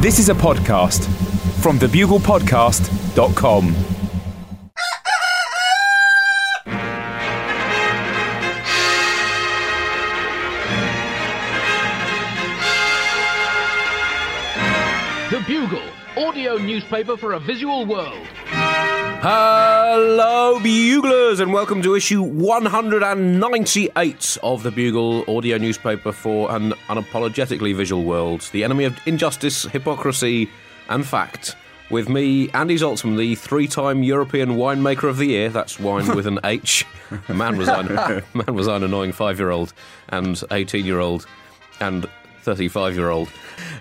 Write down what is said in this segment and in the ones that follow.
This is a podcast from thebuglepodcast.com. The Bugle, audio newspaper for a visual world. Hello, Buglers, and welcome to issue 198 of the Bugle audio newspaper for an unapologetically visual world. The enemy of injustice, hypocrisy, and fact. With me, Andy Zaltzman, the three-time European winemaker of the year. That's wine with an H. Man was I, man was I an annoying five-year-old and 18-year-old and 35 year old.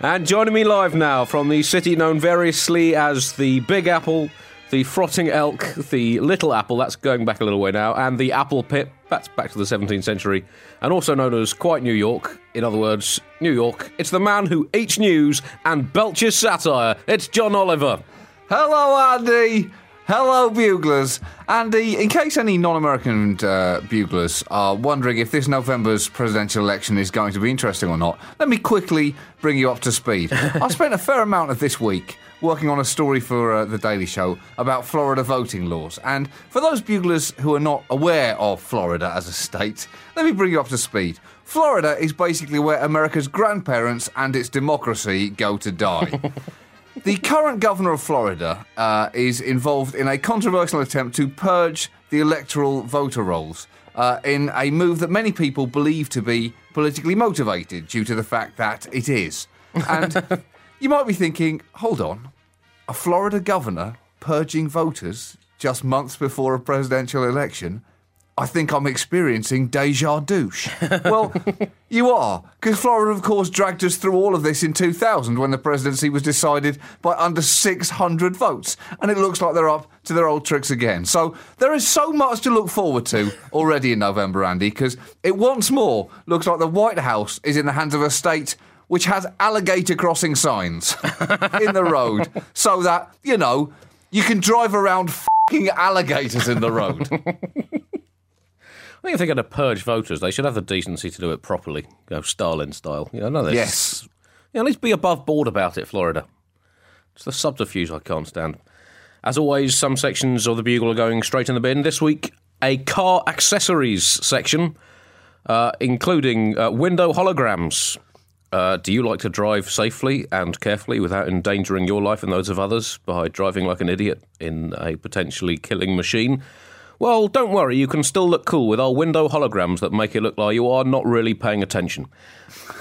And joining me live now from the city known variously as the Big Apple, the Frotting Elk, the Little Apple, that's going back a little way now, and the Apple Pip, that's back to the 17th century, and also known as Quite New York, in other words, New York. It's the man who eats news and belches satire. It's John Oliver. Hello, Andy. Hello, buglers. Andy, in case any non American uh, buglers are wondering if this November's presidential election is going to be interesting or not, let me quickly bring you up to speed. I spent a fair amount of this week working on a story for uh, The Daily Show about Florida voting laws. And for those buglers who are not aware of Florida as a state, let me bring you up to speed. Florida is basically where America's grandparents and its democracy go to die. The current governor of Florida uh, is involved in a controversial attempt to purge the electoral voter rolls uh, in a move that many people believe to be politically motivated due to the fact that it is. And you might be thinking, hold on, a Florida governor purging voters just months before a presidential election? I think I'm experiencing deja douche. well, you are, because Florida, of course, dragged us through all of this in 2000 when the presidency was decided by under 600 votes. And it looks like they're up to their old tricks again. So there is so much to look forward to already in November, Andy, because it once more looks like the White House is in the hands of a state which has alligator crossing signs in the road so that, you know, you can drive around fing alligators in the road. I think if they're going to purge voters, they should have the decency to do it properly, go Stalin style. You know, no, Yes. You know, at least be above board about it, Florida. It's the subterfuge I can't stand. As always, some sections of the Bugle are going straight in the bin. This week, a car accessories section, uh, including uh, window holograms. Uh, do you like to drive safely and carefully without endangering your life and those of others by driving like an idiot in a potentially killing machine? Well, don't worry, you can still look cool with our window holograms that make it look like you are not really paying attention.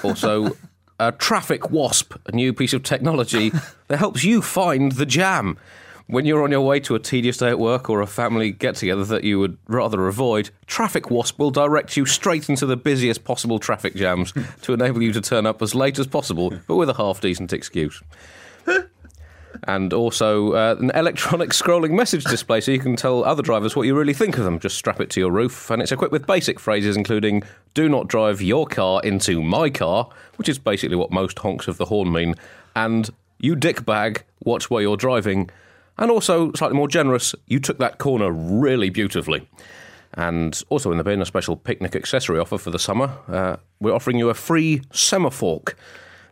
Also, a Traffic Wasp, a new piece of technology that helps you find the jam. When you're on your way to a tedious day at work or a family get together that you would rather avoid, Traffic Wasp will direct you straight into the busiest possible traffic jams to enable you to turn up as late as possible, but with a half decent excuse and also uh, an electronic scrolling message display so you can tell other drivers what you really think of them. Just strap it to your roof, and it's equipped with basic phrases including "Do not drive your car into my car," which is basically what most honks of the horn mean, and "You dickbag, watch where you're driving," and also slightly more generous, "You took that corner really beautifully." And also in the bin, a special picnic accessory offer for the summer. Uh, we're offering you a free semaphore.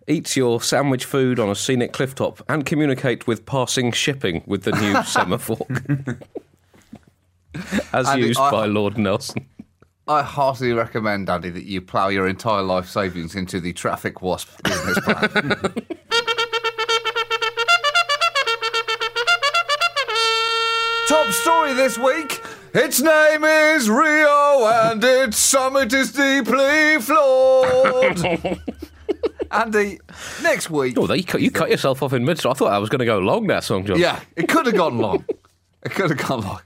Eat your sandwich food on a scenic clifftop and communicate with passing shipping with the new semaphore. As Andy, used I- by Lord Nelson. I heartily recommend, Andy, that you plough your entire life savings into the Traffic Wasp business plan. Top story this week. Its name is Rio and its summit is deeply flawed. Andy, next week. Oh, you cut, you cut yourself off in mid. I thought I was going to go long that song, John. Yeah, it could have gone long. It could have gone long.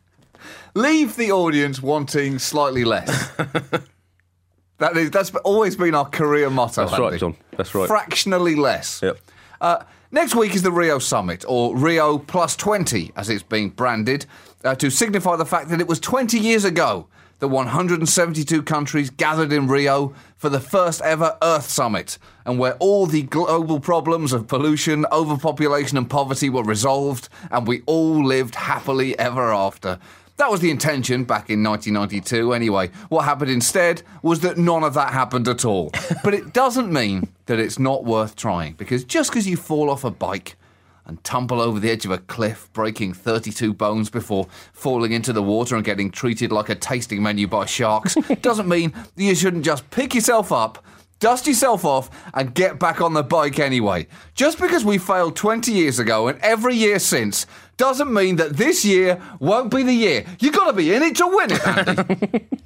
Leave the audience wanting slightly less. that is, that's always been our career motto. That's right, John. That's right. Fractionally less. Yep. Uh, next week is the Rio Summit, or Rio Plus 20, as it's being branded, uh, to signify the fact that it was 20 years ago that 172 countries gathered in Rio for the first ever Earth Summit, and where all the global problems of pollution, overpopulation, and poverty were resolved, and we all lived happily ever after. That was the intention back in 1992 anyway. What happened instead was that none of that happened at all. but it doesn't mean that it's not worth trying, because just because you fall off a bike and tumble over the edge of a cliff, breaking 32 bones before falling into the water and getting treated like a tasting menu by sharks, doesn't mean that you shouldn't just pick yourself up dust yourself off and get back on the bike anyway. Just because we failed 20 years ago and every year since doesn't mean that this year won't be the year. You've got to be in it to win it, Andy.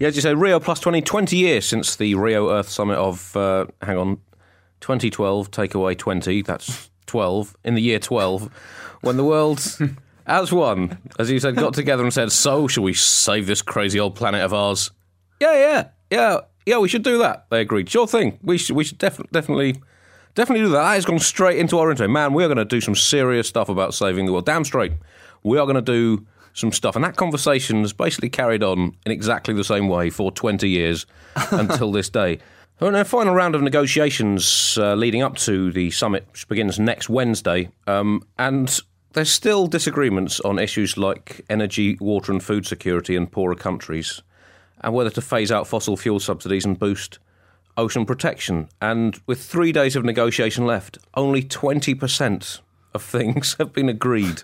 Yeah, as you say, Rio plus 20, 20 years since the Rio Earth Summit of, uh, hang on, 2012, take away 20, that's 12, in the year 12, when the world, as one, as you said, got together and said, so, shall we save this crazy old planet of ours? Yeah, yeah, yeah, yeah, we should do that. They agreed. Sure thing. We should, we should def- definitely, definitely do that. That has gone straight into our intro. Man, we are going to do some serious stuff about saving the world. Damn straight. We are going to do some stuff. And that conversation has basically carried on in exactly the same way for 20 years until this day. And a final round of negotiations uh, leading up to the summit, which begins next Wednesday. Um, and there's still disagreements on issues like energy, water, and food security in poorer countries, and whether to phase out fossil fuel subsidies and boost ocean protection. And with three days of negotiation left, only 20% of things have been agreed.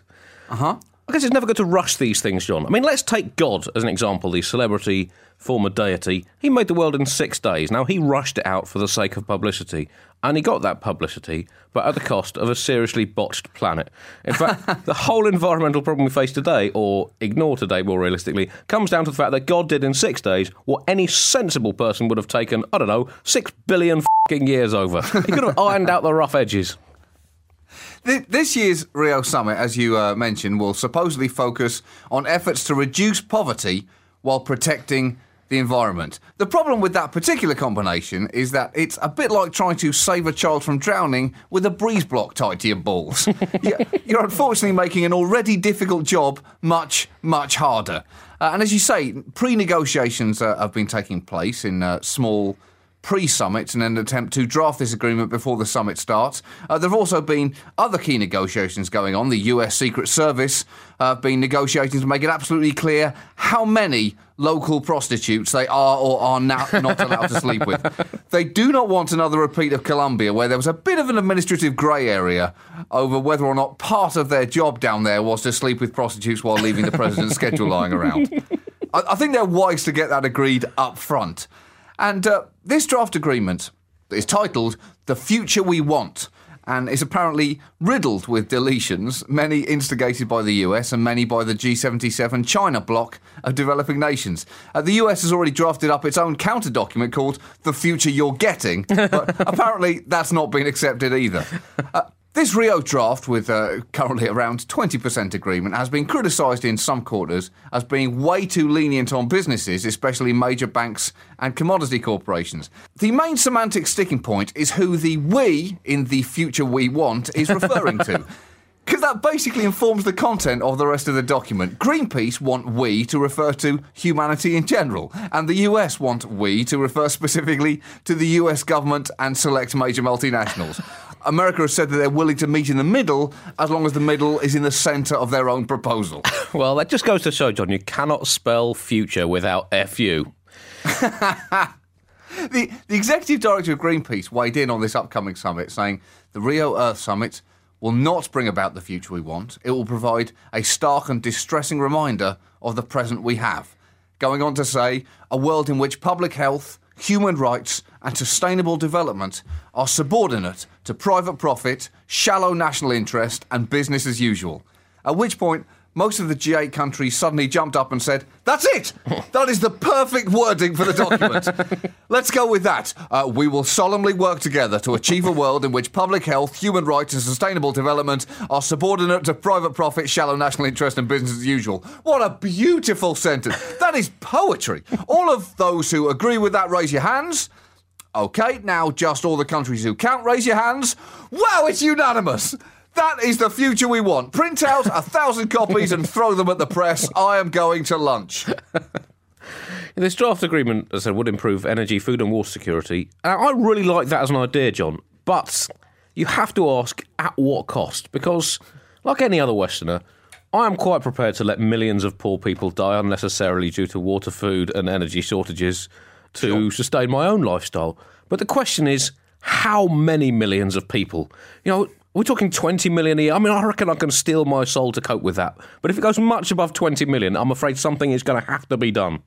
Uh huh. I guess it's never good to rush these things, John. I mean, let's take God as an example, the celebrity former deity. He made the world in six days. Now, he rushed it out for the sake of publicity, and he got that publicity, but at the cost of a seriously botched planet. In fact, the whole environmental problem we face today, or ignore today more realistically, comes down to the fact that God did in six days what any sensible person would have taken, I don't know, six billion fing years over. He could have ironed out the rough edges. This year's Rio Summit, as you uh, mentioned, will supposedly focus on efforts to reduce poverty while protecting the environment. The problem with that particular combination is that it's a bit like trying to save a child from drowning with a breeze block tied to your balls. You- You're unfortunately making an already difficult job much, much harder. Uh, and as you say, pre negotiations uh, have been taking place in uh, small pre-summit in an attempt to draft this agreement before the summit starts. Uh, there have also been other key negotiations going on. The US Secret Service uh, have been negotiating to make it absolutely clear how many local prostitutes they are or are not, not allowed to sleep with. They do not want another repeat of Colombia, where there was a bit of an administrative grey area over whether or not part of their job down there was to sleep with prostitutes while leaving the president's schedule lying around. I, I think they're wise to get that agreed up front. And uh, this draft agreement is titled The Future We Want and is apparently riddled with deletions, many instigated by the US and many by the G77 China bloc of developing nations. Uh, the US has already drafted up its own counter document called The Future You're Getting, but apparently that's not been accepted either. Uh, this Rio draft, with uh, currently around 20% agreement, has been criticised in some quarters as being way too lenient on businesses, especially major banks and commodity corporations. The main semantic sticking point is who the we in the future we want is referring to. Because that basically informs the content of the rest of the document. Greenpeace want we to refer to humanity in general, and the US want we to refer specifically to the US government and select major multinationals. America has said that they're willing to meet in the middle as long as the middle is in the centre of their own proposal. Well, that just goes to show, John, you cannot spell future without FU. The, the executive director of Greenpeace weighed in on this upcoming summit, saying the Rio Earth Summit will not bring about the future we want. It will provide a stark and distressing reminder of the present we have. Going on to say, a world in which public health, human rights, and sustainable development are subordinate to private profit, shallow national interest, and business as usual. At which point, most of the G8 countries suddenly jumped up and said, That's it! That is the perfect wording for the document. Let's go with that. Uh, we will solemnly work together to achieve a world in which public health, human rights, and sustainable development are subordinate to private profit, shallow national interest, and business as usual. What a beautiful sentence. That is poetry. All of those who agree with that, raise your hands. Okay, now just all the countries who can't raise your hands. Wow, it's unanimous. That is the future we want. Print out a thousand copies and throw them at the press. I am going to lunch. This draft agreement, as I said, would improve energy, food, and water security. And I really like that as an idea, John. But you have to ask at what cost? Because, like any other Westerner, I am quite prepared to let millions of poor people die unnecessarily due to water, food, and energy shortages to sustain my own lifestyle. But the question is, how many millions of people? You know, we're talking 20 million a year. I mean, I reckon I can steel my soul to cope with that. But if it goes much above 20 million, I'm afraid something is going to have to be done.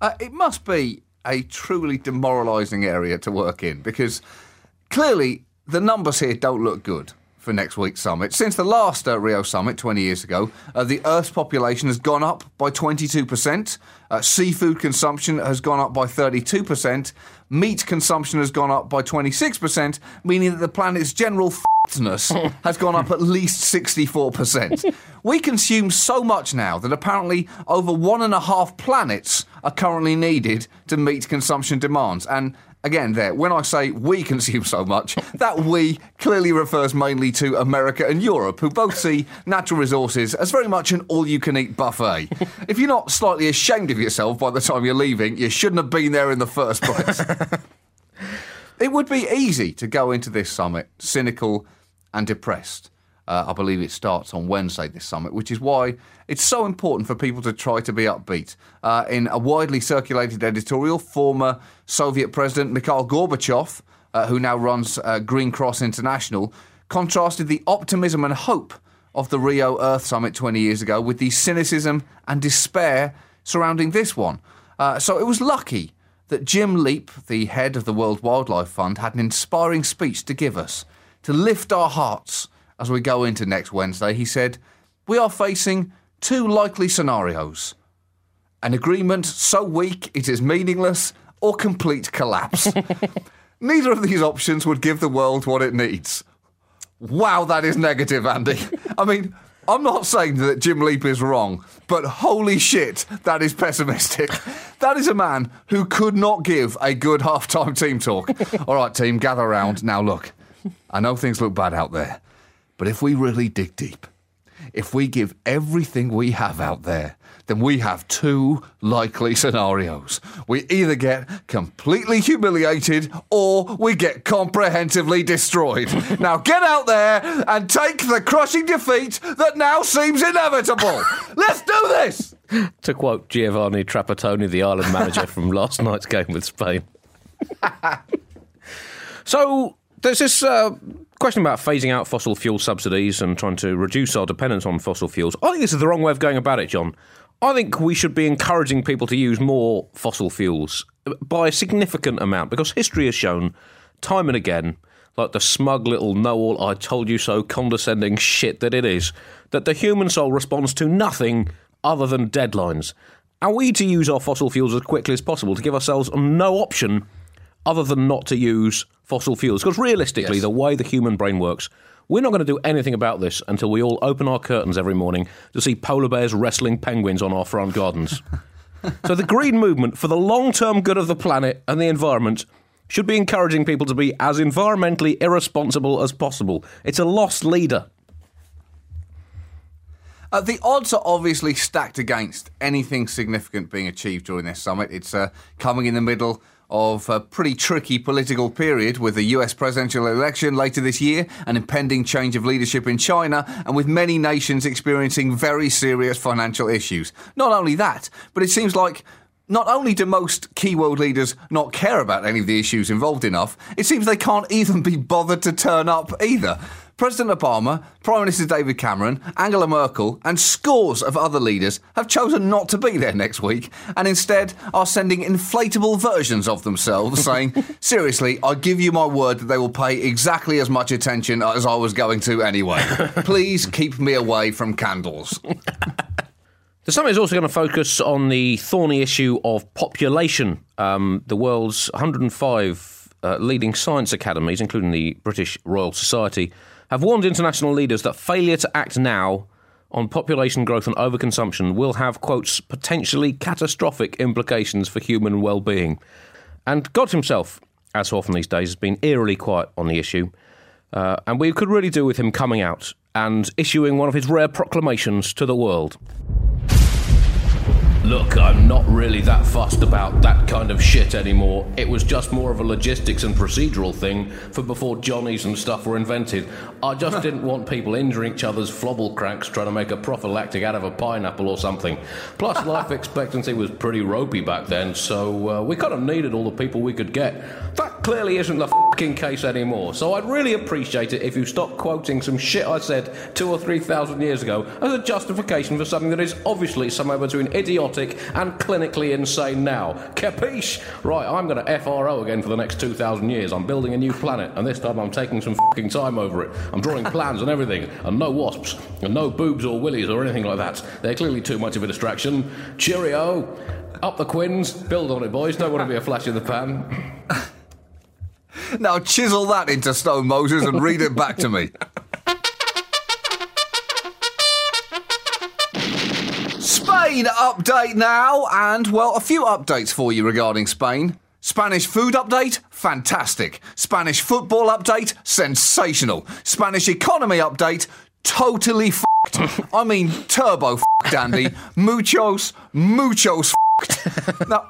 Uh, it must be a truly demoralising area to work in because clearly the numbers here don't look good for next week's summit. Since the last uh, Rio summit 20 years ago, uh, the Earth's population has gone up by 22%, uh, seafood consumption has gone up by 32%, meat consumption has gone up by 26%, meaning that the planet's general fatness has gone up at least 64%. we consume so much now that apparently over one and a half planets are currently needed to meet consumption demands. And again, there, when I say we consume so much, that we clearly refers mainly to America and Europe, who both see natural resources as very much an all you can eat buffet. if you're not slightly ashamed of yourself by the time you're leaving, you shouldn't have been there in the first place. it would be easy to go into this summit cynical and depressed. Uh, I believe it starts on Wednesday, this summit, which is why it's so important for people to try to be upbeat. Uh, in a widely circulated editorial, former Soviet President Mikhail Gorbachev, uh, who now runs uh, Green Cross International, contrasted the optimism and hope of the Rio Earth Summit 20 years ago with the cynicism and despair surrounding this one. Uh, so it was lucky that Jim Leape, the head of the World Wildlife Fund, had an inspiring speech to give us to lift our hearts as we go into next Wednesday, he said, We are facing two likely scenarios an agreement so weak it is meaningless, or complete collapse. Neither of these options would give the world what it needs. Wow, that is negative, Andy. I mean, I'm not saying that Jim Leape is wrong, but holy shit, that is pessimistic. That is a man who could not give a good half-time team talk. All right, team, gather around. Now, look, I know things look bad out there. But if we really dig deep, if we give everything we have out there, then we have two likely scenarios. We either get completely humiliated or we get comprehensively destroyed. now get out there and take the crushing defeat that now seems inevitable. Let's do this! To quote Giovanni Trapattoni, the Ireland manager from last night's game with Spain. so there's this uh, question about phasing out fossil fuel subsidies and trying to reduce our dependence on fossil fuels. I think this is the wrong way of going about it, John. I think we should be encouraging people to use more fossil fuels by a significant amount because history has shown time and again, like the smug little know all I told you so condescending shit that it is, that the human soul responds to nothing other than deadlines. Are we to use our fossil fuels as quickly as possible to give ourselves no option other than not to use fossil fuels. Because realistically, Yes. the way the human brain works, we're not going to do anything about this until we all open our curtains every morning to see polar bears wrestling penguins on our front gardens. so the green movement, for the long-term good of the planet and the environment, should be encouraging people to be as environmentally irresponsible as possible. It's a lost leader. Uh, the odds are obviously stacked against anything significant being achieved during this summit. It's uh, coming in the middle of a pretty tricky political period with the US presidential election later this year, an impending change of leadership in China, and with many nations experiencing very serious financial issues. Not only that, but it seems like not only do most key world leaders not care about any of the issues involved enough, it seems they can't even be bothered to turn up either. President Obama, Prime Minister David Cameron, Angela Merkel, and scores of other leaders have chosen not to be there next week and instead are sending inflatable versions of themselves saying, Seriously, I give you my word that they will pay exactly as much attention as I was going to anyway. Please keep me away from candles. The summit is also going to focus on the thorny issue of population. Um, the world's 105 uh, leading science academies, including the British Royal Society, have warned international leaders that failure to act now on population growth and overconsumption will have, quotes, potentially catastrophic implications for human well being. And God himself, as often these days, has been eerily quiet on the issue. Uh, and we could really do with him coming out and issuing one of his rare proclamations to the world. Look, I'm not really that fussed about that kind of shit anymore. It was just more of a logistics and procedural thing for before Johnnies and stuff were invented. I just didn't want people injuring each other's flobble cranks trying to make a prophylactic out of a pineapple or something. Plus, life expectancy was pretty ropey back then, so uh, we kind of needed all the people we could get. That clearly isn't the fucking case anymore, so I'd really appreciate it if you stopped quoting some shit I said two or three thousand years ago as a justification for something that is obviously somewhere between idiotic and clinically insane now. Capiche? Right, I'm going to FRO again for the next 2,000 years. I'm building a new planet, and this time I'm taking some fucking time over it. I'm drawing plans and everything, and no wasps, and no boobs or willies or anything like that. They're clearly too much of a distraction. Cheerio. Up the quins. Build on it, boys. Don't want to be a flash in the pan. Now chisel that into stone, Moses, and read it back to me. Spain update now, and well, a few updates for you regarding Spain. Spanish food update, fantastic. Spanish football update, sensational. Spanish economy update, totally f***ed. I mean, turbo f***ed, Andy. Muchos, muchos f***ed. Now,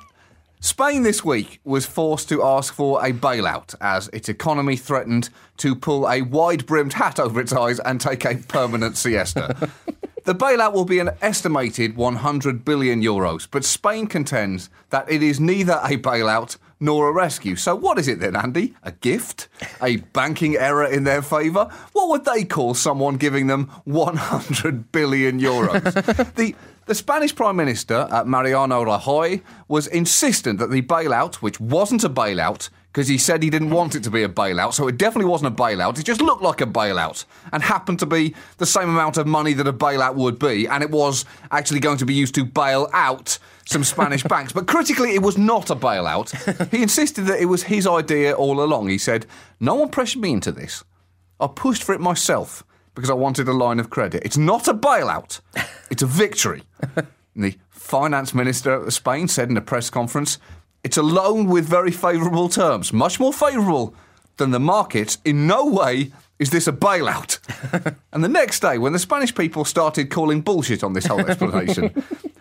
Spain this week was forced to ask for a bailout as its economy threatened to pull a wide brimmed hat over its eyes and take a permanent siesta. The bailout will be an estimated 100 billion euros, but Spain contends that it is neither a bailout nor a rescue. So, what is it then, Andy? A gift? A banking error in their favour? What would they call someone giving them 100 billion euros? the the Spanish Prime Minister, uh, Mariano Rajoy, was insistent that the bailout, which wasn't a bailout, because he said he didn't want it to be a bailout, so it definitely wasn't a bailout. It just looked like a bailout and happened to be the same amount of money that a bailout would be, and it was actually going to be used to bail out some Spanish banks. But critically, it was not a bailout. He insisted that it was his idea all along. He said, No one pressured me into this. I pushed for it myself because I wanted a line of credit. It's not a bailout, it's a victory. And the finance minister of Spain said in a press conference, it's a loan with very favourable terms, much more favourable than the markets. In no way is this a bailout. and the next day, when the Spanish people started calling bullshit on this whole explanation,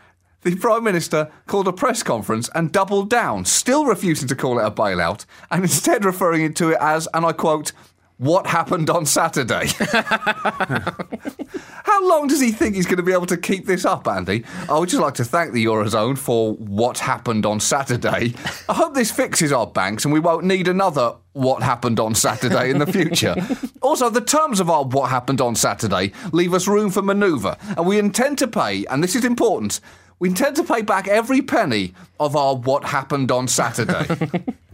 the Prime Minister called a press conference and doubled down, still refusing to call it a bailout, and instead referring to it as, and I quote, what happened on Saturday? How long does he think he's going to be able to keep this up, Andy? I would just like to thank the Eurozone for what happened on Saturday. I hope this fixes our banks and we won't need another what happened on Saturday in the future. also, the terms of our what happened on Saturday leave us room for manoeuvre, and we intend to pay, and this is important, we intend to pay back every penny of our what happened on Saturday.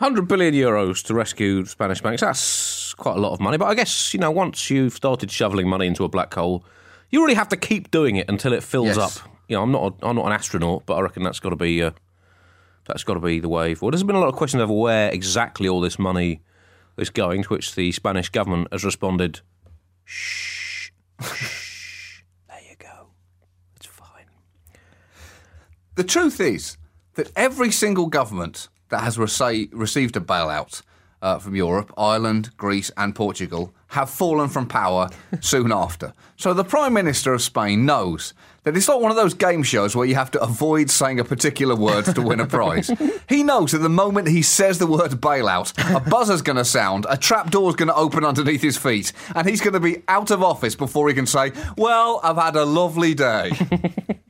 100 billion euros to rescue Spanish banks. That's quite a lot of money. But I guess, you know, once you've started shoveling money into a black hole, you really have to keep doing it until it fills Yes. up. You know, I'm not a, I'm not an astronaut, but I reckon that's got to be uh, that's got to be the way forward. There's been a lot of questions over where exactly all this money is going, to which the Spanish government has responded, "Shh, shh, there you go, it's fine." The truth is that every single government that has rece- received a bailout uh, from Europe, Ireland, Greece, and Portugal, have fallen from power soon after. So the Prime Minister of Spain knows that it's not one of those game shows where you have to avoid saying a particular word to win a prize. he knows that the moment he says the word bailout, a buzzer's going to sound, a trapdoor's going to open underneath his feet, and he's going to be out of office before he can say, Well, I've had a lovely day.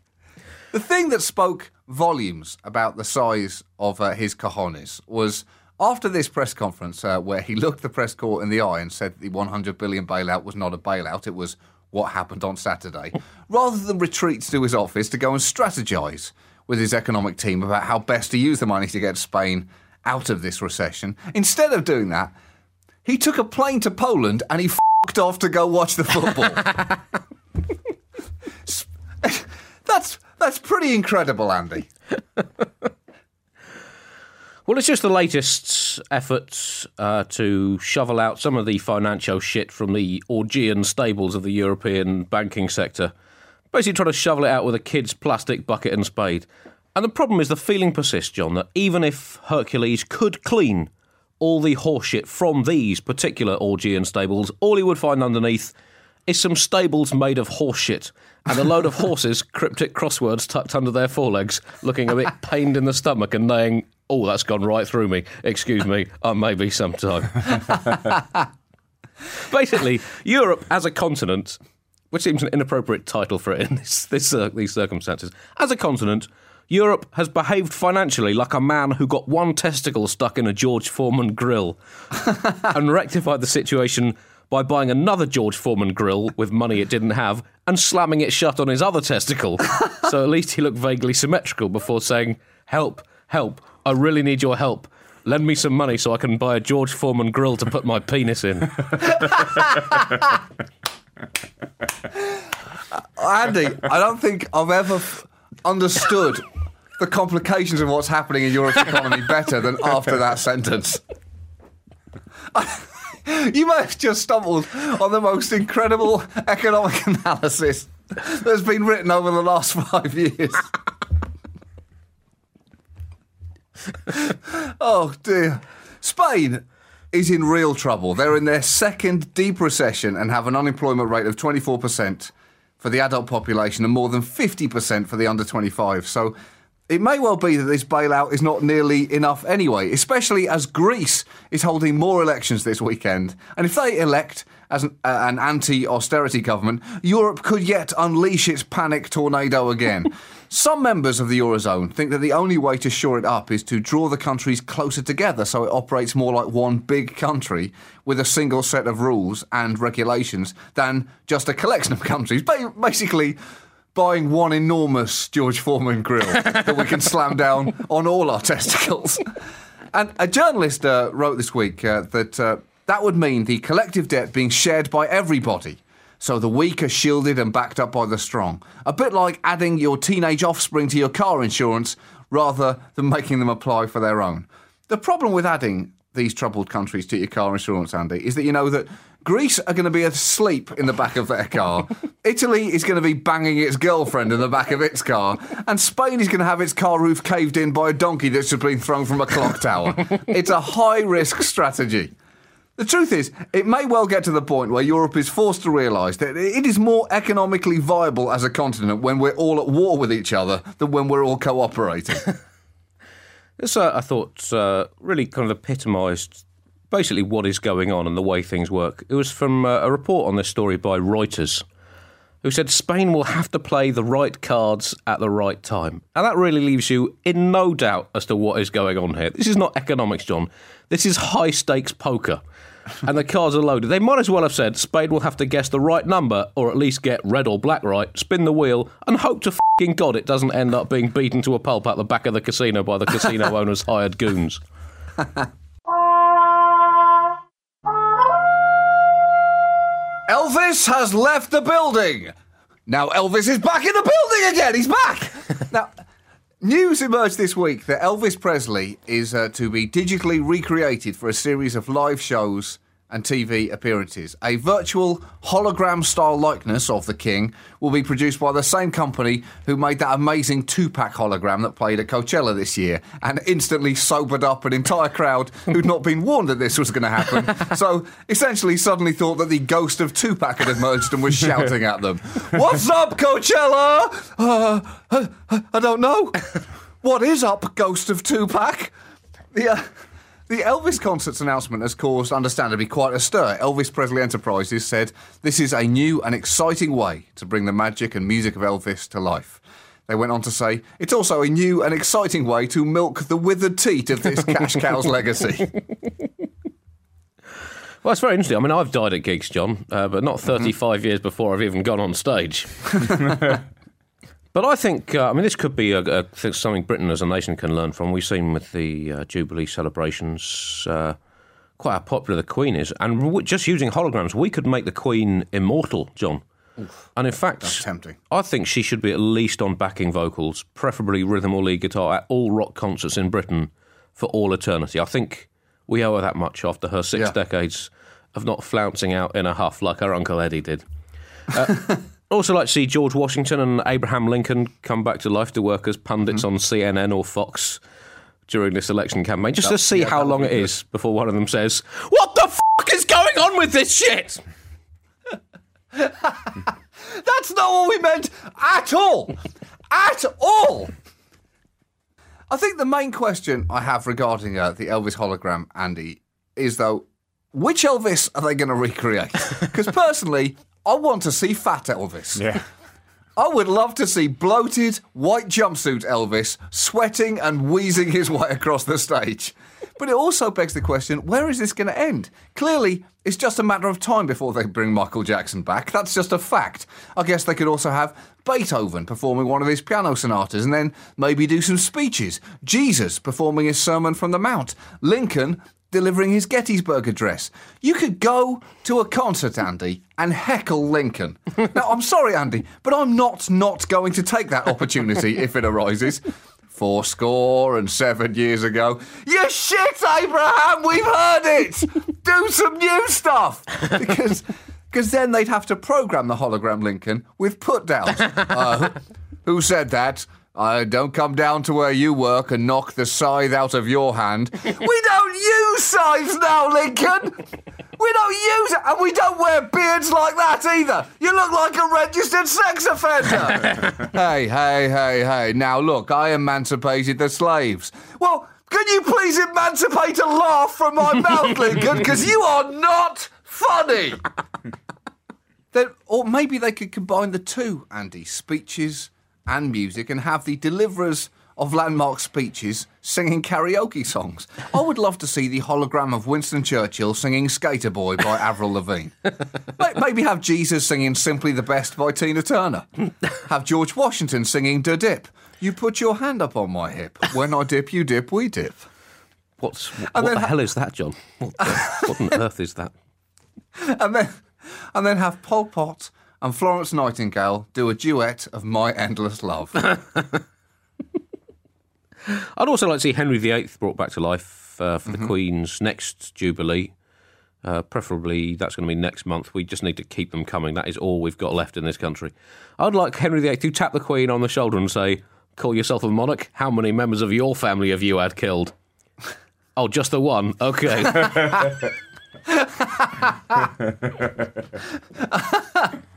The thing that spoke volumes about the size of uh, his cojones was after this press conference, uh, where he looked the press corps in the eye and said the 100 billion bailout was not a bailout, it was what happened on Saturday. Rather than retreat to his office to go and strategise with his economic team about how best to use the money to get Spain out of this recession, instead of doing that, he took a plane to Poland and he f***ed off to go watch the football. that's that's pretty incredible, Andy. Well, it's just the latest efforts uh, to shovel out some of the financial shit from the Augean stables of the European banking sector. Basically, trying to shovel it out with a kid's plastic bucket and spade. And the problem is the feeling persists, John, that even if Hercules could clean all the horseshit from these particular Augean stables, all he would find underneath is some stables made of horse shit and a load of horses, cryptic crosswords tucked under their forelegs, looking a bit pained in the stomach and neighing, oh, that's gone right through me. Excuse me, I may be sometime. Basically, Europe as a continent, which seems an inappropriate title for it in this, this, uh, these circumstances, as a continent, Europe has behaved financially like a man who got one testicle stuck in a George Foreman grill and rectified the situation by buying another George Foreman grill with money it didn't have and slamming it shut on his other testicle. so at least he looked vaguely symmetrical before saying, Help, help, I really need your help. Lend me some money so I can buy a George Foreman grill to put my penis in. Andy, I don't think I've ever f- understood the complications of what's happening in Europe's economy better than after that sentence. you might have just stumbled on the most incredible economic analysis that's been written over the last five years. oh dear. Spain is in real trouble. They're in their second deep recession and have an unemployment rate of 24% for the adult population and more than 50% for the under 25. So it may well be that this bailout is not nearly enough anyway, especially as Greece is holding more elections this weekend. And if they elect as an, uh, an anti austerity government, Europe could yet unleash its panic tornado again. Some members of the Eurozone think that the only way to shore it up is to draw the countries closer together so it operates more like one big country with a single set of rules and regulations than just a collection of countries. Basically, buying one enormous George Foreman grill that we can slam down on all our testicles. And a journalist uh, wrote this week uh, that uh, that would mean the collective debt being shared by everybody. So the weak are shielded and backed up by the strong. A bit like adding your teenage offspring to your car insurance rather than making them apply for their own. The problem with adding these troubled countries to your car insurance, Andy, is that you know that Greece are going to be asleep in the back of their car. Italy is going to be banging its girlfriend in the back of its car. And Spain is going to have its car roof caved in by a donkey that's just been thrown from a clock tower. it's a high risk strategy. The truth is, it may well get to the point where Europe is forced to realise that it is more economically viable as a continent when we're all at war with each other than when we're all cooperating. This, uh, I thought, uh, really kind of epitomised basically what is going on and the way things work. It was from uh, a report on this story by Reuters, who said Spain will have to play the right cards at the right time. And that really leaves you in no doubt as to what is going on here. This is not economics, John. This is high stakes poker. and the cards are loaded. They might as well have said Spain will have to guess the right number, or at least get red or black right, spin the wheel, and hope to fucking God it doesn't end up being beaten to a pulp at the back of the casino by the casino owner's hired goons. Elvis has left the building. Now Elvis is back in the building again. He's back. now, news emerged this week that Elvis Presley is uh, to be digitally recreated for a series of live shows and TV appearances. A virtual hologram style likeness of the King will be produced by the same company who made that amazing Tupac hologram that played at Coachella this year and instantly sobered up an entire crowd who'd not been warned that this was going to happen. so essentially, suddenly thought that the ghost of Tupac had emerged and was shouting at them, What's up, Coachella? Uh, uh, I don't know. What is up, ghost of Tupac? The. The Elvis concert's announcement has caused, understandably, quite a stir. Elvis Presley Enterprises said this is a new and exciting way to bring the magic and music of Elvis to life. They went on to say it's also a new and exciting way to milk the withered teat of this cash cow's legacy. Well, it's very interesting. I mean, I've died at gigs, John, uh, but not 35 years before I've even gone on stage. but I think, uh, I mean, this could be a, a, something Britain as a nation can learn from. We've seen with the uh, Jubilee celebrations uh, quite how popular the Queen is. And just using holograms, we could make the Queen immortal, John. and in fact, That's tempting. I think she should be at least on backing vocals, preferably rhythm or lead guitar, at all rock concerts in Britain for all eternity. I think we owe her that much after her six Yeah. decades of not flouncing out in a huff like her Uncle Eddie did. Also, like to see George Washington and Abraham Lincoln come back to life to work as pundits Mm-hmm. on CNN or Fox during this election campaign, just to see yeah, how long it is before one of them says, "What the fuck is going on with this shit?" That's not what we meant at all. At all. I think the main question I have regarding uh, the Elvis hologram, Andy, is though, which Elvis are they going to recreate? Because personally, I want to see fat Elvis. Yeah. I would love to see bloated, white jumpsuit Elvis sweating and wheezing his way across the stage. But it also begs the question where is this going to end? Clearly, it's just a matter of time before they bring Michael Jackson back. That's just a fact. I guess they could also have Beethoven performing one of his piano sonatas and then maybe do some speeches. Jesus performing his Sermon from the Mount. Lincoln delivering his Gettysburg Address. You could go to a concert, Andy, and heckle Lincoln. now, I'm sorry, Andy, but I'm not not going to take that opportunity if it arises. Four score and seven years ago. You shit, Abraham, we've heard it! Do some new stuff! Because because then they'd have to program the hologram Lincoln with put downs. Uh, who said that? I don't come down to where you work and knock the scythe out of your hand. we don't use scythes now, Lincoln. We don't use it, and we don't wear beards like that either. You look like a registered sex offender. hey, hey, hey, hey. Now look, I emancipated the slaves. Well, can you please emancipate a laugh from my mouth, Lincoln? Because you are not funny. Then, or maybe they could combine the two, Andy, speeches and music, and have the deliverers of landmark speeches singing karaoke songs. I would love to see the hologram of Winston Churchill singing Skater Boy by Avril Lavigne. Maybe have Jesus singing Simply the Best by Tina Turner. Have George Washington singing Da Dip. You put your hand up on my hip. When I dip, you dip, we dip. What's what, And then the hell is that, John? What, the, what on earth is that? and then and then have Pol Pot and Florence Nightingale do a duet of My Endless Love. I'd also like to see Henry VIII brought back to life uh, for the Queen's next Jubilee. Uh, preferably, that's going to be next month. We just need to keep them coming. That is all we've got left in this country. I'd like Henry VIII to tap the Queen on the shoulder and say, Call yourself a monarch? How many members of your family have you had killed? oh, just the one? Okay.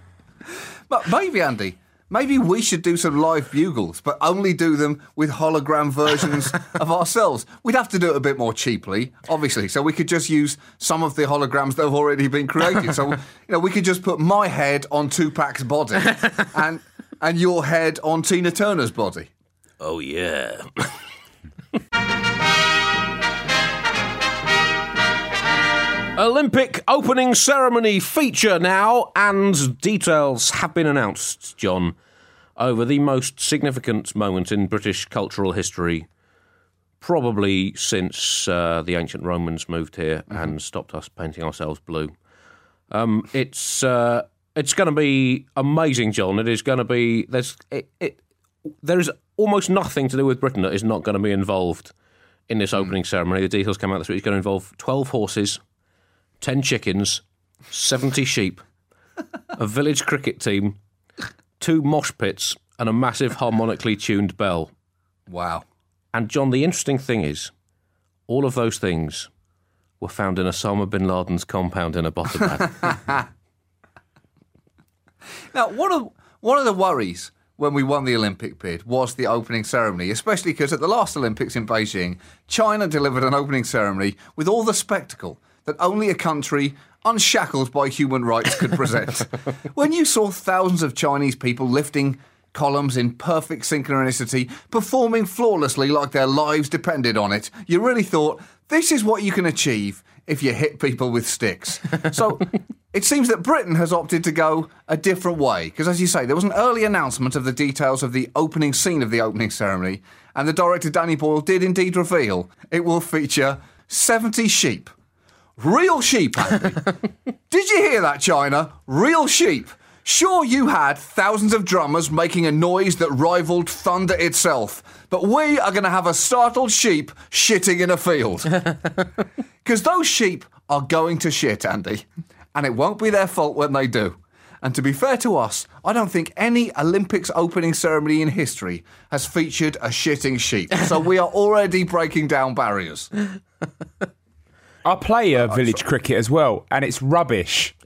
But maybe, Andy, maybe we should do some live bugles, but only do them with hologram versions of ourselves. We'd have to do it a bit more cheaply, obviously. So we could just use some of the holograms that have already been created. So, you know, we could just put my head on Tupac's body and and your head on Tina Turner's body. oh, yeah. Olympic opening ceremony feature now, and details have been announced, John, over the most significant moment in British cultural history, probably since uh, the ancient Romans moved here and stopped us painting ourselves blue. Um, it's uh, it's going to be amazing, John. It is going to be there's it, it there is almost nothing to do with Britain that is not going to be involved in this opening ceremony. The details come out this week. It's going to involve twelve horses. 10 chickens, 70 sheep, a village cricket team, two mosh pits, and a massive harmonically tuned bell. Wow. And, John, the interesting thing is, all of those things were found in Osama bin Laden's compound in Abbottabad. Now, one of one of the worries when we won the Olympic bid was the opening ceremony, especially because at the last Olympics in Beijing, China delivered an opening ceremony with all the spectacle that only a country unshackled by human rights could present. when you saw thousands of Chinese people lifting columns in perfect synchronicity, performing flawlessly like their lives depended on it, you really thought, this is what you can achieve if you hit people with sticks. So it seems that Britain has opted to go a different way, because as you say, there was an early announcement of the details of the opening scene of the opening ceremony, and the director Danny Boyle did indeed reveal it will feature 70 sheep. Real sheep, Andy. Did you hear that, China? Real sheep. Sure, you had thousands of drummers making a noise that rivaled thunder itself, but we are going to have a startled sheep shitting in a field. Because those sheep are going to shit, Andy, and it won't be their fault when they do. And to be fair to us, I don't think any Olympics opening ceremony in history has featured a shitting sheep. So we are already breaking down barriers. I play uh, village cricket as well, and it's rubbish.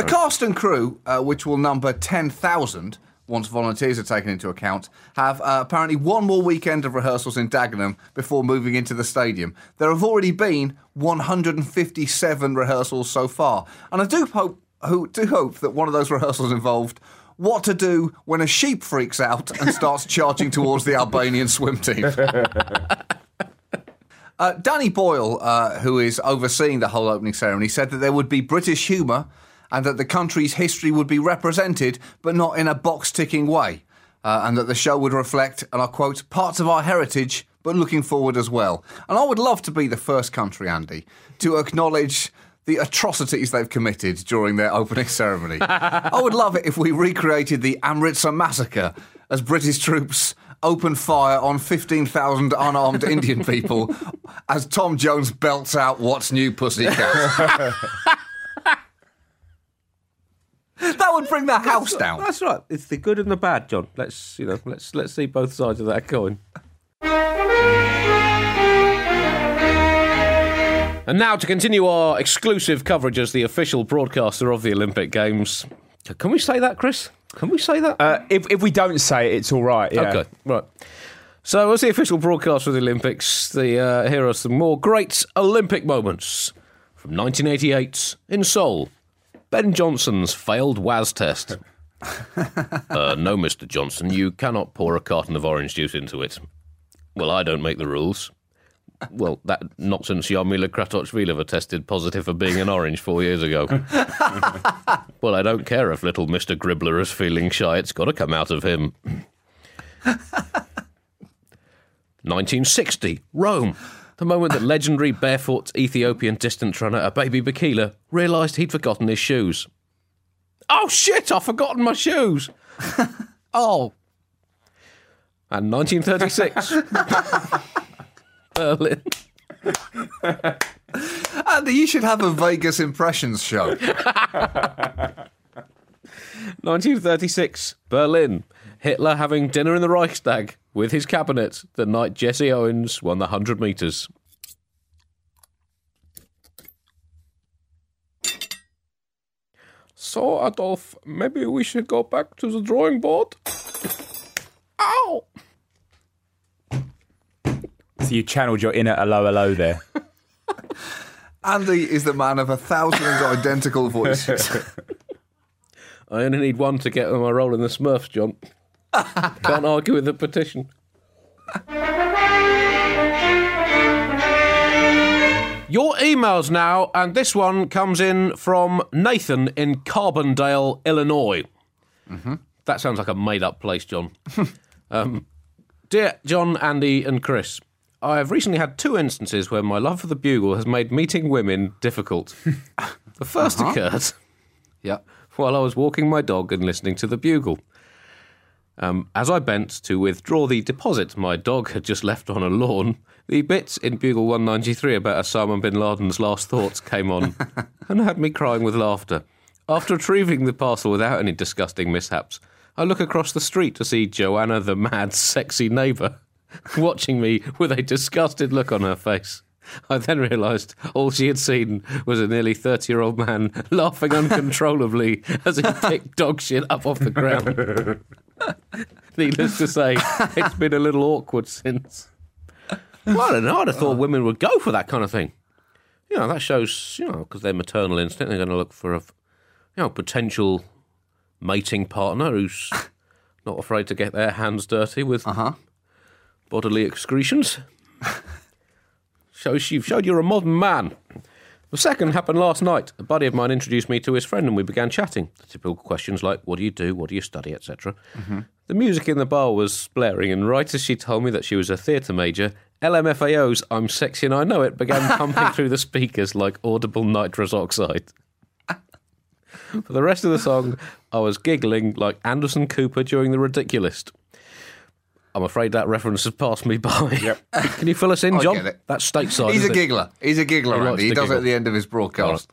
The cast and crew, uh, which will number 10,000 once volunteers are taken into account, have uh, apparently one more weekend of rehearsals in Dagenham before moving into the stadium. There have already been 157 rehearsals so far, and I do hope, who, do hope that one of those rehearsals involved what to do when a sheep freaks out and starts charging towards the Albanian swim team. Uh, Danny Boyle, uh, who is overseeing the whole opening ceremony, said that there would be British humour and that the country's history would be represented, but not in a box ticking way. Uh, and that the show would reflect, and I quote, parts of our heritage, but looking forward as well. And I would love to be the first country, Andy, to acknowledge the atrocities they've committed during their opening ceremony. I would love it if we recreated the Amritsar massacre as British troops opened fire on 15,000 unarmed Indian people as Tom Jones belts out What's New Pussycat. that would bring the house down. That's right. It's the good and the bad, John. Let's you know, let's let's see both sides of that coin. And now to continue our exclusive coverage as the official broadcaster of the Olympic Games. Can we say that, Chris? Can we say that? Uh, if, if we don't say it, it's all right. Yeah. Okay, right. So, as the official broadcast of the Olympics, the, uh, here are some more great Olympic moments from 1988 in Seoul. Ben Johnson's failed WAS test. uh, no, Mr. Johnson, you cannot pour a carton of orange juice into it. Well, I don't make the rules. Well, that not since Jarmila Kratochvilova tested positive for being an orange four years ago. well, I don't care if little Mr. Gribbler is feeling shy. It's got to come out of him. 1960, Rome. The moment that legendary barefoot Ethiopian distance runner Abebe Bikila realised he'd forgotten his shoes. Oh shit, I've forgotten my shoes. oh. And 1936, Berlin. Andy, you should have a Vegas impressions show. 1936, Berlin. Hitler having dinner in the Reichstag with his cabinet the night Jesse Owens won the 100 metres. So, Adolf, maybe we should go back to the drawing board? Ow! So you channeled your inner hello hello there. Andy is the man of a thousand identical voices. I only need one to get on my role in the Smurfs, John. Can't argue with the petition. Your emails now, and this one comes in from Nathan in Carbondale, Illinois. That sounds like a made up place, John. um, Dear John, Andy, and Chris, I have recently had two instances where my love for the bugle has made meeting women difficult. the 1st occurred yeah. while I was walking my dog and listening to the bugle. Um, as I bent to withdraw the deposit my dog had just left on a lawn, the bits in Bugle 193 about Osama bin Laden's last thoughts came on and had me crying with laughter. After retrieving the parcel without any disgusting mishaps, I look across the street to see Joanna, the mad, sexy neighbour, watching me with a disgusted look on her face. I then realised all she had seen was a nearly 30 year old man laughing uncontrollably as he picked dog shit up off the ground. Needless to say, it's been a little awkward since. Well, I don't know. I'd have thought women would go for that kind of thing. You know, that shows, you know, because their maternal instinct, they're going to look for a, you know, potential mating partner who's not afraid to get their hands dirty with uh-huh. bodily excretions. Shows you've showed you're a modern man. The second happened last night. A buddy of mine introduced me to his friend, and we began chatting. The typical questions like, "What do you do? What do you study?" etc. Mm-hmm. The music in the bar was blaring, and right as she told me that she was a theatre major, LMFAO's "I'm Sexy and I Know It" began pumping through the speakers like audible nitrous oxide. For the rest of the song, I was giggling like Anderson Cooper during The Ridiculist. I'm afraid that reference has passed me by. Can you fill us in, I John? get it. That's stateside. He's a it? giggler. He's a giggler, He Andy. He does it at the end of his broadcast.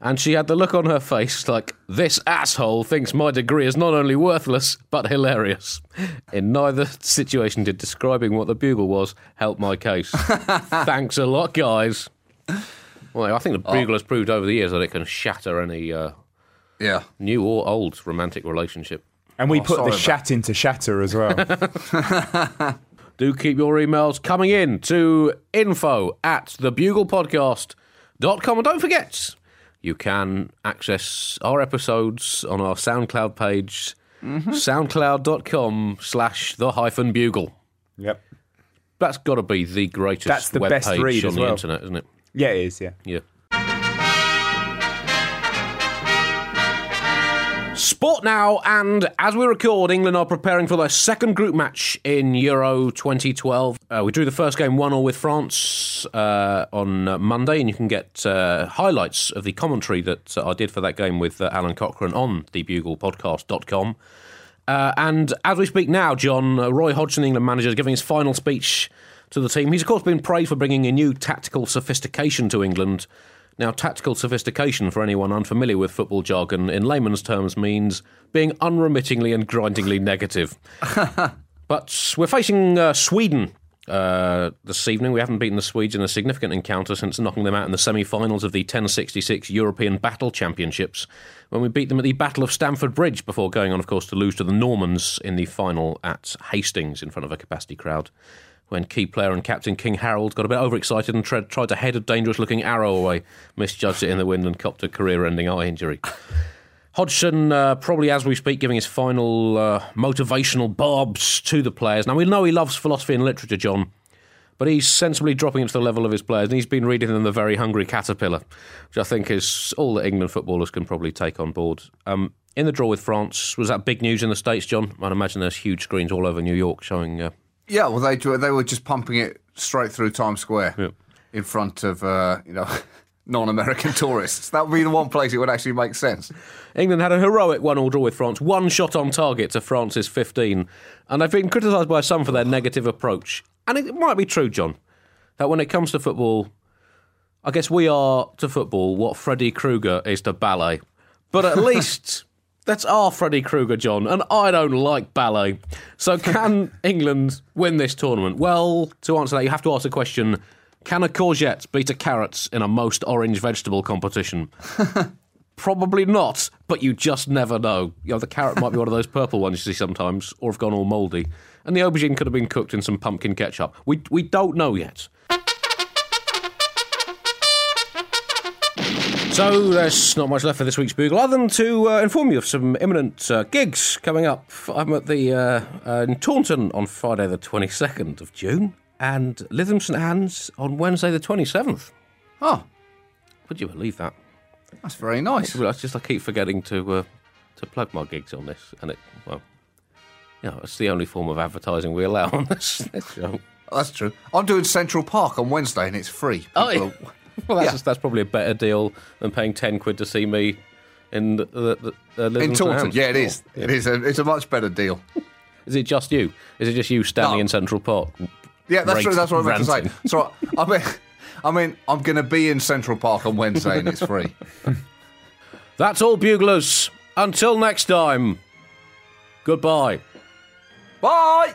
And she had the look on her face like, this asshole thinks my degree is not only worthless, but hilarious. In neither situation did describing what the bugle was help my case. Thanks a lot, guys. Well, I think the bugle has proved over the years that it can shatter any uh, Yeah. New or old romantic relationship. And we Oh, put the about- shat into shatter as well. Do keep your emails coming in to info at thebuglepodcast.com. And don't forget, you can access our episodes on our SoundCloud page, mm-hmm. soundcloud.com slash the hyphen bugle. yep. That's got to be the greatest That's the web best page read on as the well. internet, isn't it? Yeah, it is, yeah. Yeah. Sport now, and as we record, England are preparing for their second group match in Euro 2012. Uh, we drew the first game 1 0 with France uh, on Monday, and you can get uh, highlights of the commentary that uh, I did for that game with uh, Alan Cochrane on thebuglepodcast.com. Uh, and as we speak now, John, uh, Roy Hodgson, England manager, is giving his final speech to the team. He's, of course, been praised for bringing a new tactical sophistication to England. Now, tactical sophistication, for anyone unfamiliar with football jargon, in layman's terms means being unremittingly and grindingly negative. but we're facing uh, Sweden uh, this evening. We haven't beaten the Swedes in a significant encounter since knocking them out in the semi finals of the 1066 European Battle Championships, when we beat them at the Battle of Stamford Bridge before going on, of course, to lose to the Normans in the final at Hastings in front of a capacity crowd. When key player and captain King Harold got a bit overexcited and tried, to head a dangerous looking arrow away, misjudged it in the wind and copped a career ending eye injury. Hodgson, uh, probably as we speak, giving his final uh, motivational barbs to the players. Now, we know he loves philosophy and literature, John, but he's sensibly dropping it to the level of his players, and he's been reading them The Very Hungry Caterpillar, which I think is all that England footballers can probably take on board. Um, in the draw with France, was that big news in the States, John? I'd imagine there's huge screens all over New York showing. Uh, Yeah, well, they they were just pumping it straight through Times Square Yep. in front of uh, you know non-American tourists. That would be the one place it would actually make sense. England had a heroic one-all draw with France, one shot on target to France's 15, and they've been criticised by some for their negative approach. And it might be true, John, that when it comes to football, I guess we are to football what Freddy Krueger is to ballet. But at least that's our Freddy Krueger, John, and I don't like ballet. So can England win this tournament? Well, to answer that, you have to ask the question can a courgette beat a carrot in a most orange vegetable competition? Probably not, but you just never know. You know, the carrot might be one of those purple ones you see sometimes, or have gone all mouldy. And the aubergine could have been cooked in some pumpkin ketchup. We, we don't know yet. So there's not much left for this week's Bugle, other than to uh, inform you of some imminent uh, gigs coming up. I'm at the uh, uh, in Taunton on Friday the 22nd of June, and Lytham St Anne's on Wednesday the 27th. Oh, Would you believe that? that's very nice. It's just I keep forgetting to uh, to plug my gigs on this, and it well, you know, it's the only form of advertising we allow on this, this show. That's true. I'm doing Central Park on Wednesday and it's free. Oh, People yeah. Well, that's Yeah. just, that's probably a better deal than paying ten quid to see me in the, the, the uh, in Taunton, yeah, it is. It is. A, it's a much better deal. Is it just you? Is it just you standing No. in Central Park? Yeah, that's Rate. That's what I meant to say. So I mean, I mean, I'm going to be in Central Park on Wednesday and it's free. That's all, buglers. Until next time. Goodbye. Bye.